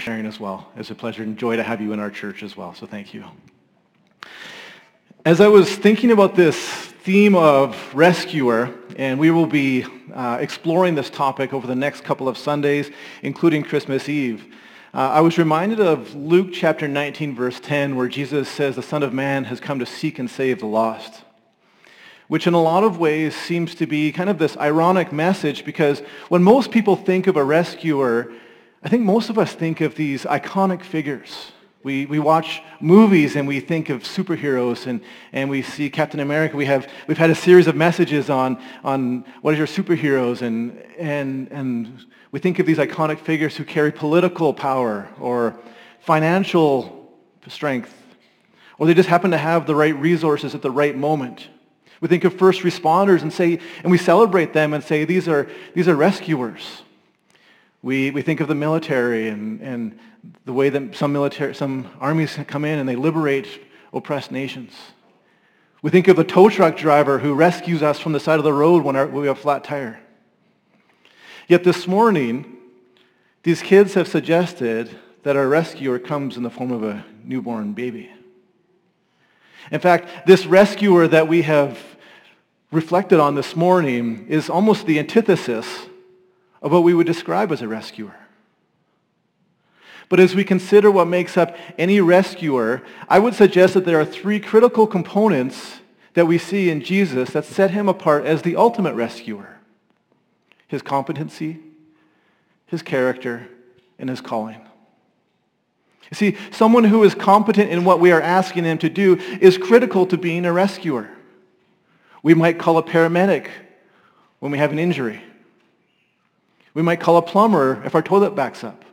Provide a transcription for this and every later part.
for sharing as well. It's a pleasure and joy to have you in our church as well, so thank you. As I was thinking about this theme of rescuer, and we will be uh, exploring this topic over the next couple of Sundays, including Christmas Eve, uh, I was reminded of Luke chapter 19, verse 10, where Jesus says, the Son of Man has come to seek and save the lost which in a lot of ways seems to be kind of this ironic message because when most people think of a rescuer, I think most of us think of these iconic figures. We, we watch movies and we think of superheroes and, and we see Captain America. We have, we've had a series of messages on, on what is your superheroes and, and, and we think of these iconic figures who carry political power or financial strength or they just happen to have the right resources at the right moment. We think of first responders and say, and we celebrate them and say, these are, these are rescuers. We, we think of the military and, and the way that some military, some armies come in and they liberate oppressed nations. We think of the tow truck driver who rescues us from the side of the road when, our, when we have a flat tire. Yet this morning, these kids have suggested that our rescuer comes in the form of a newborn baby. In fact, this rescuer that we have reflected on this morning is almost the antithesis of what we would describe as a rescuer. But as we consider what makes up any rescuer, I would suggest that there are three critical components that we see in Jesus that set him apart as the ultimate rescuer. His competency, his character, and his calling. You see, someone who is competent in what we are asking them to do is critical to being a rescuer. We might call a paramedic when we have an injury. We might call a plumber if our toilet backs up.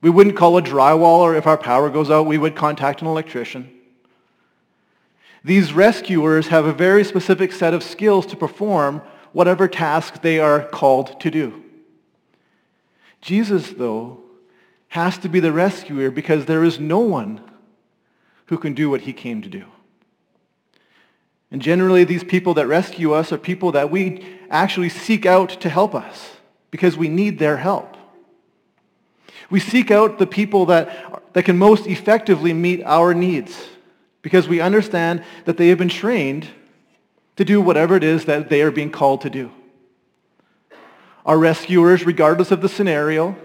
We wouldn't call a drywaller if our power goes out. We would contact an electrician. These rescuers have a very specific set of skills to perform whatever task they are called to do. Jesus, though, has to be the rescuer because there is no one who can do what he came to do. And generally, these people that rescue us are people that we actually seek out to help us because we need their help. We seek out the people that, that can most effectively meet our needs because we understand that they have been trained to do whatever it is that they are being called to do. Our rescuers, regardless of the scenario,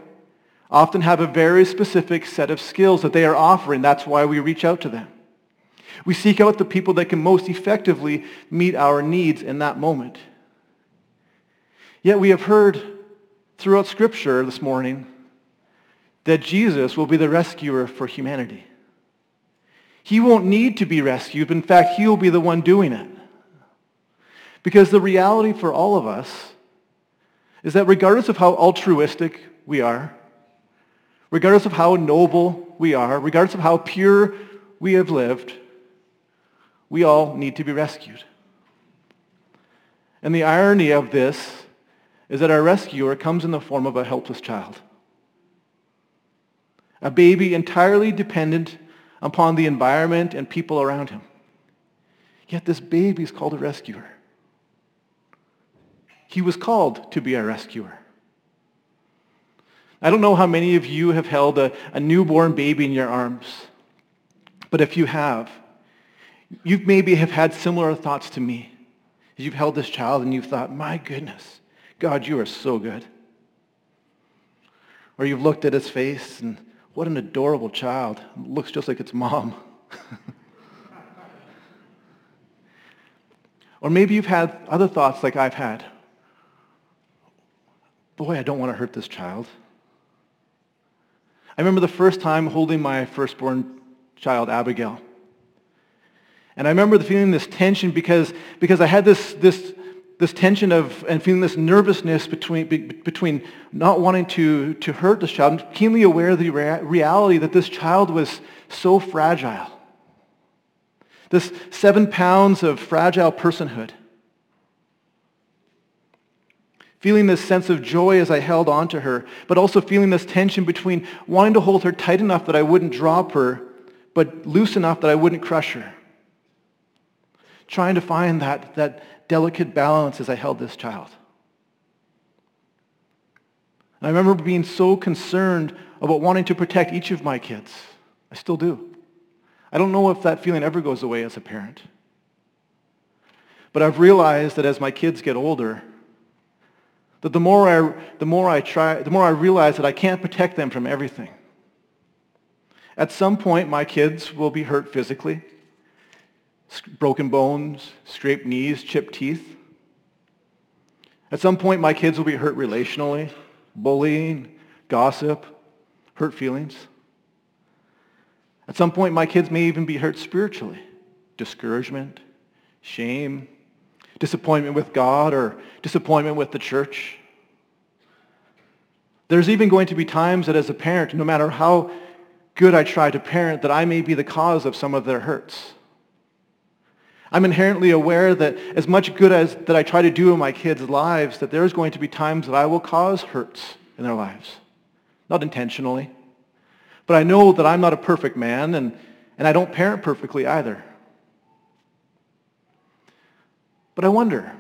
often have a very specific set of skills that they are offering. That's why we reach out to them. We seek out the people that can most effectively meet our needs in that moment. Yet we have heard throughout Scripture this morning that Jesus will be the rescuer for humanity. He won't need to be rescued. In fact, he will be the one doing it. Because the reality for all of us is that regardless of how altruistic we are, regardless of how noble we are, regardless of how pure we have lived, we all need to be rescued. And the irony of this is that our rescuer comes in the form of a helpless child. A baby entirely dependent upon the environment and people around him. Yet this baby is called a rescuer. He was called to be a rescuer. I don't know how many of you have held a, a newborn baby in your arms, but if you have, you maybe have had similar thoughts to me. You've held this child and you've thought, my goodness, God, you are so good. Or you've looked at his face and what an adorable child. It looks just like its mom. or maybe you've had other thoughts like I've had. Boy, I don't want to hurt this child. I remember the first time holding my firstborn child, Abigail. And I remember feeling this tension because, because I had this, this, this tension of and feeling this nervousness between, be, between not wanting to, to hurt this child and keenly aware of the rea- reality that this child was so fragile. This seven pounds of fragile personhood feeling this sense of joy as I held on to her, but also feeling this tension between wanting to hold her tight enough that I wouldn't drop her, but loose enough that I wouldn't crush her. Trying to find that, that delicate balance as I held this child. And I remember being so concerned about wanting to protect each of my kids. I still do. I don't know if that feeling ever goes away as a parent. But I've realized that as my kids get older, that the more I, the more I try, the more I realize that I can't protect them from everything. At some point, my kids will be hurt physically, broken bones, scraped knees, chipped teeth. At some point, my kids will be hurt relationally, bullying, gossip, hurt feelings. At some point, my kids may even be hurt spiritually, discouragement, shame, disappointment with God or disappointment with the church. There's even going to be times that as a parent, no matter how good I try to parent, that I may be the cause of some of their hurts. I'm inherently aware that as much good as that I try to do in my kids' lives, that there's going to be times that I will cause hurts in their lives. Not intentionally. But I know that I'm not a perfect man, and, and I don't parent perfectly either. But I wonder,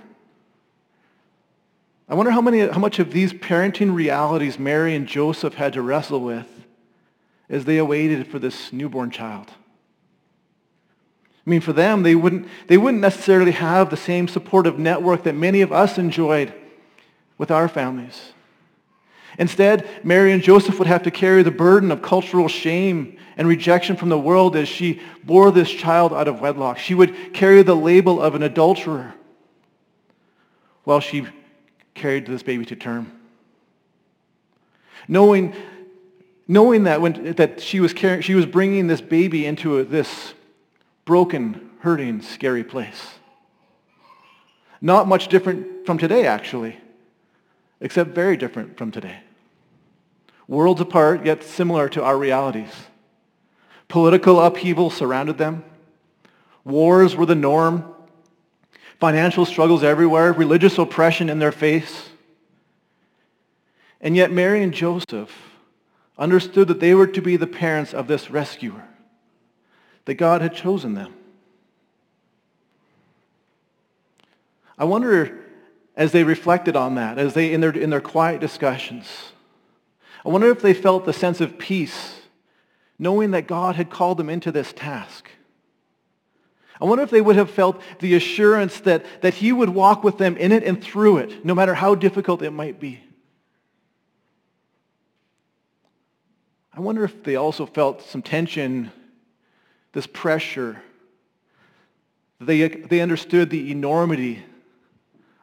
I wonder how, many, how much of these parenting realities Mary and Joseph had to wrestle with as they awaited for this newborn child. I mean, for them, they wouldn't, they wouldn't necessarily have the same supportive network that many of us enjoyed with our families. Instead, Mary and Joseph would have to carry the burden of cultural shame and rejection from the world as she bore this child out of wedlock. She would carry the label of an adulterer while she carried this baby to term. Knowing, knowing that, when, that she, was carrying, she was bringing this baby into a, this broken, hurting, scary place. Not much different from today, actually, except very different from today. Worlds apart, yet similar to our realities. Political upheaval surrounded them. Wars were the norm financial struggles everywhere, religious oppression in their face. And yet Mary and Joseph understood that they were to be the parents of this rescuer, that God had chosen them. I wonder, as they reflected on that, as they, in their, in their quiet discussions, I wonder if they felt the sense of peace, knowing that God had called them into this task. I wonder if they would have felt the assurance that, that he would walk with them in it and through it, no matter how difficult it might be. I wonder if they also felt some tension, this pressure. They, they understood the enormity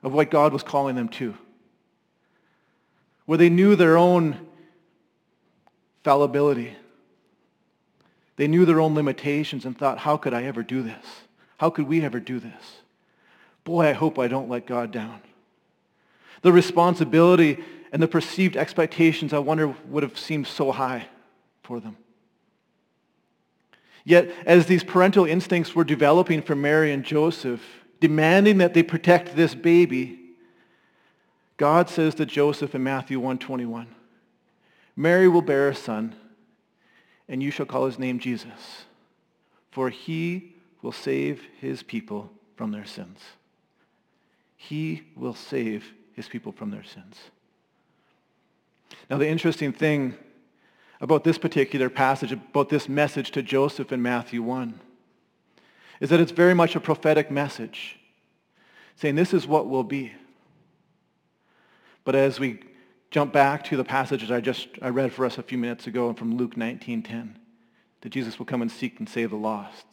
of what God was calling them to. Where they knew their own fallibility. They knew their own limitations and thought, how could I ever do this? How could we ever do this? Boy, I hope I don't let God down. The responsibility and the perceived expectations, I wonder, would have seemed so high for them. Yet, as these parental instincts were developing for Mary and Joseph, demanding that they protect this baby, God says to Joseph in Matthew 121, Mary will bear a son, and you shall call his name Jesus, for he will save his people from their sins. He will save his people from their sins. Now, the interesting thing about this particular passage, about this message to Joseph in Matthew 1, is that it's very much a prophetic message, saying this is what will be. But as we jump back to the passages I just I read for us a few minutes ago from Luke 19:10, that Jesus will come and seek and save the lost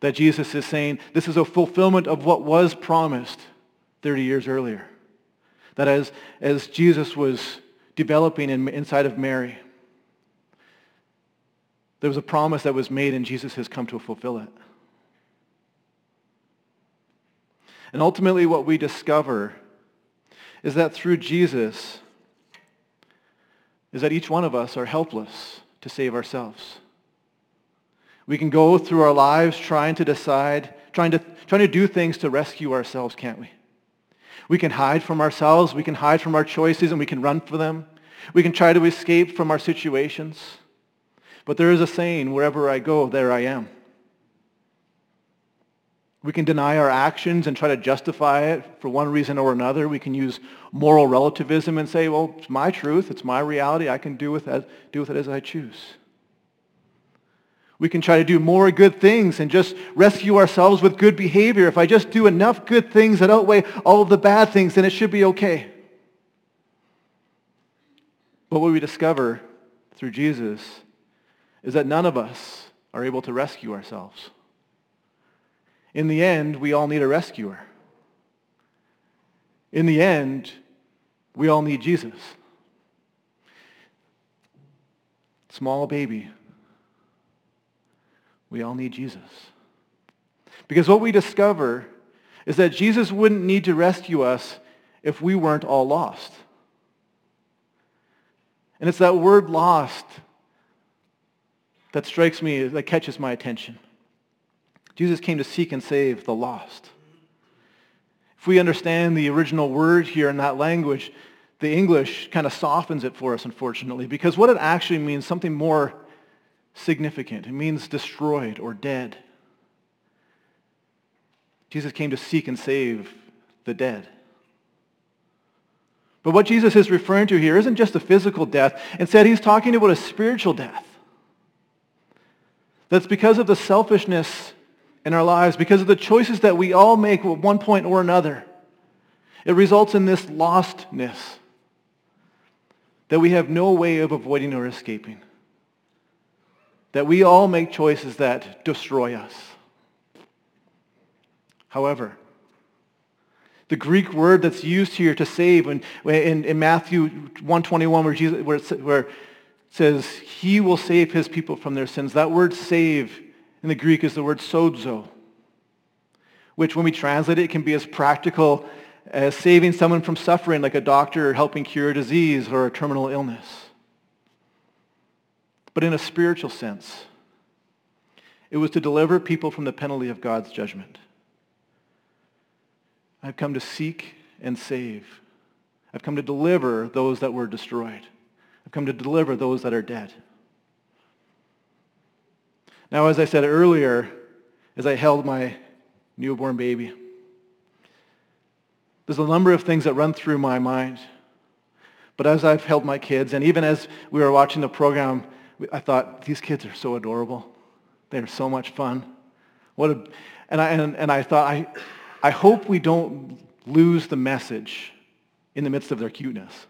that Jesus is saying this is a fulfillment of what was promised 30 years earlier. That as, as Jesus was developing in, inside of Mary, there was a promise that was made and Jesus has come to fulfill it. And ultimately what we discover is that through Jesus is that each one of us are helpless to save ourselves. We can go through our lives trying to decide, trying to, trying to do things to rescue ourselves, can't we? We can hide from ourselves. We can hide from our choices and we can run for them. We can try to escape from our situations. But there is a saying, wherever I go, there I am. We can deny our actions and try to justify it for one reason or another. We can use moral relativism and say, well, it's my truth. It's my reality. I can do with, it, do with it as I choose. We can try to do more good things and just rescue ourselves with good behavior. If I just do enough good things that outweigh all of the bad things, then it should be okay. But what we discover through Jesus is that none of us are able to rescue ourselves. In the end, we all need a rescuer. In the end, we all need Jesus. Small baby we all need Jesus. Because what we discover is that Jesus wouldn't need to rescue us if we weren't all lost. And it's that word lost that strikes me, that catches my attention. Jesus came to seek and save the lost. If we understand the original word here in that language, the English kind of softens it for us, unfortunately, because what it actually means, something more significant. It means destroyed or dead. Jesus came to seek and save the dead. But what Jesus is referring to here isn't just a physical death. Instead, he's talking about a spiritual death. That's because of the selfishness in our lives, because of the choices that we all make at one point or another. It results in this lostness that we have no way of avoiding or escaping that we all make choices that destroy us. However, the Greek word that's used here to save in, in, in Matthew 121 where, Jesus, where, where says, he will save his people from their sins. That word save in the Greek is the word sozo, which when we translate it, it can be as practical as saving someone from suffering like a doctor helping cure a disease or a terminal illness but in a spiritual sense. It was to deliver people from the penalty of God's judgment. I've come to seek and save. I've come to deliver those that were destroyed. I've come to deliver those that are dead. Now, as I said earlier, as I held my newborn baby, there's a number of things that run through my mind. But as I've held my kids, and even as we were watching the program I thought, these kids are so adorable. They're so much fun. What a, and, I, and, and I thought, I, I hope we don't lose the message in the midst of their cuteness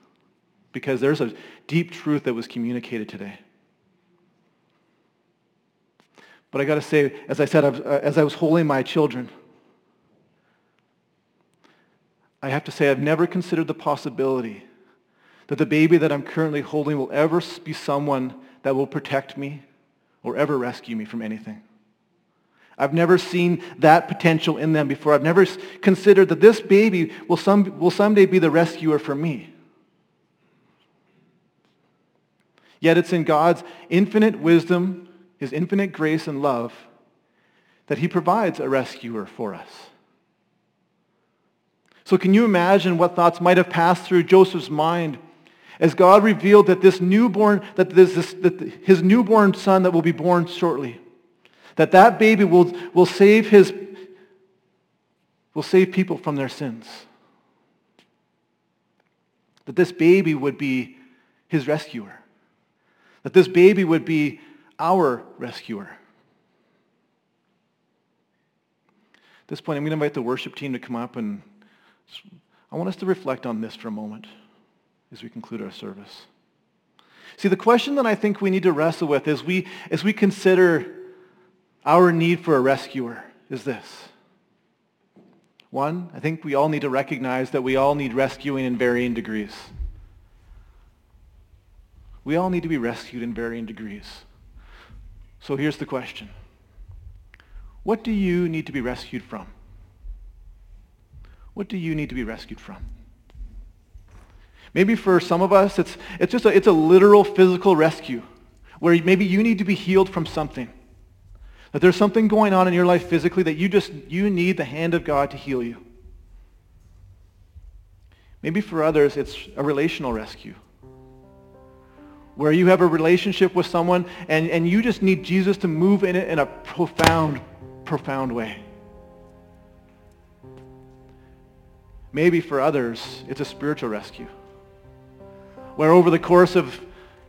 because there's a deep truth that was communicated today. But I got to say, as I said, uh, as I was holding my children, I have to say I've never considered the possibility that the baby that I'm currently holding will ever be someone that will protect me or ever rescue me from anything. I've never seen that potential in them before. I've never considered that this baby will, some, will someday be the rescuer for me. Yet it's in God's infinite wisdom, his infinite grace and love, that he provides a rescuer for us. So can you imagine what thoughts might have passed through Joseph's mind as God revealed that this newborn, that, this, this, that his newborn son that will be born shortly, that that baby will, will save his, will save people from their sins. That this baby would be his rescuer. That this baby would be our rescuer. At this point, I'm going to invite the worship team to come up and I want us to reflect on this for a moment as we conclude our service. See, the question that I think we need to wrestle with as we, as we consider our need for a rescuer is this. One, I think we all need to recognize that we all need rescuing in varying degrees. We all need to be rescued in varying degrees. So here's the question. What do you need to be rescued from? What do you need to be rescued from? Maybe for some of us, it's, it's just a, it's a literal physical rescue where maybe you need to be healed from something. That there's something going on in your life physically that you just, you need the hand of God to heal you. Maybe for others, it's a relational rescue where you have a relationship with someone and, and you just need Jesus to move in it in a profound, profound way. Maybe for others, it's a spiritual rescue. Where over the course of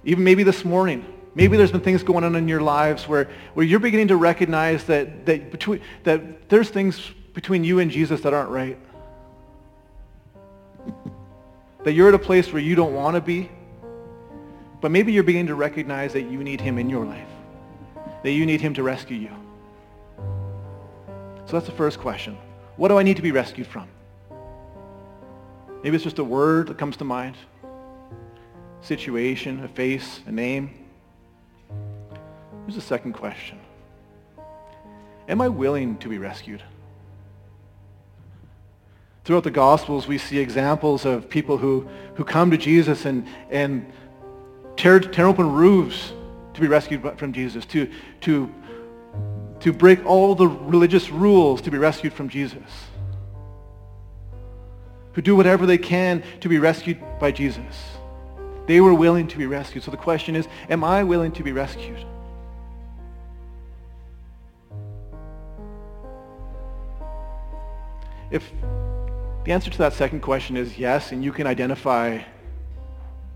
even maybe this morning, maybe there's been things going on in your lives where, where you're beginning to recognize that, that, between, that there's things between you and Jesus that aren't right. That you're at a place where you don't want to be, but maybe you're beginning to recognize that you need him in your life, that you need him to rescue you. So that's the first question. What do I need to be rescued from? Maybe it's just a word that comes to mind, situation, a face, a name. Here's the second question. Am I willing to be rescued? Throughout the Gospels, we see examples of people who, who come to Jesus and, and tear, tear open roofs to be rescued from Jesus, to, to, to break all the religious rules to be rescued from Jesus, who do whatever they can to be rescued by Jesus. They were willing to be rescued. So the question is, am I willing to be rescued? If the answer to that second question is yes, and you can identify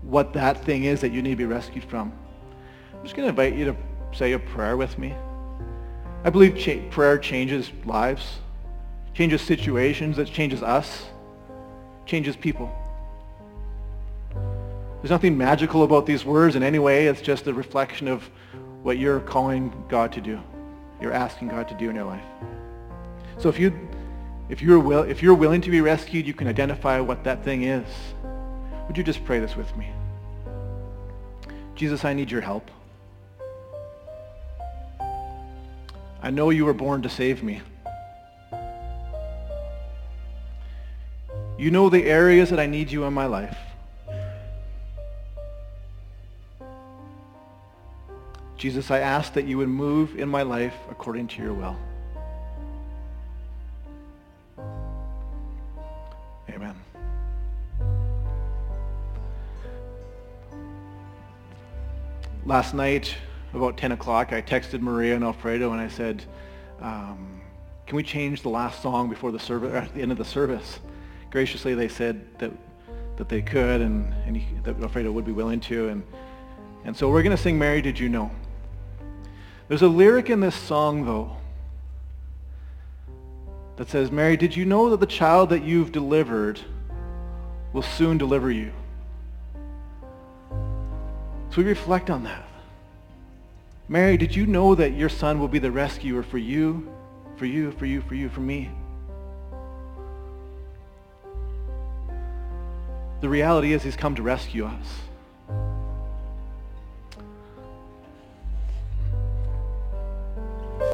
what that thing is that you need to be rescued from. I'm just going to invite you to say a prayer with me. I believe cha- prayer changes lives, changes situations, it changes us, changes people. There's nothing magical about these words in any way. It's just a reflection of what you're calling God to do. You're asking God to do in your life. So if you if you're, will, if you're willing to be rescued, you can identify what that thing is. Would you just pray this with me? Jesus, I need your help. I know you were born to save me. You know the areas that I need you in my life. Jesus, I ask that you would move in my life according to your will. Last night, about 10 o'clock, I texted Maria and Alfredo and I said, um, can we change the last song before the service, at the end of the service? Graciously, they said that, that they could and, and he, that Alfredo would be willing to. And, and so we're going to sing Mary Did You Know? There's a lyric in this song, though, that says, Mary, did you know that the child that you've delivered will soon deliver you? So we reflect on that. Mary, did you know that your son will be the rescuer for you, for you, for you, for you, for me? The reality is he's come to rescue us.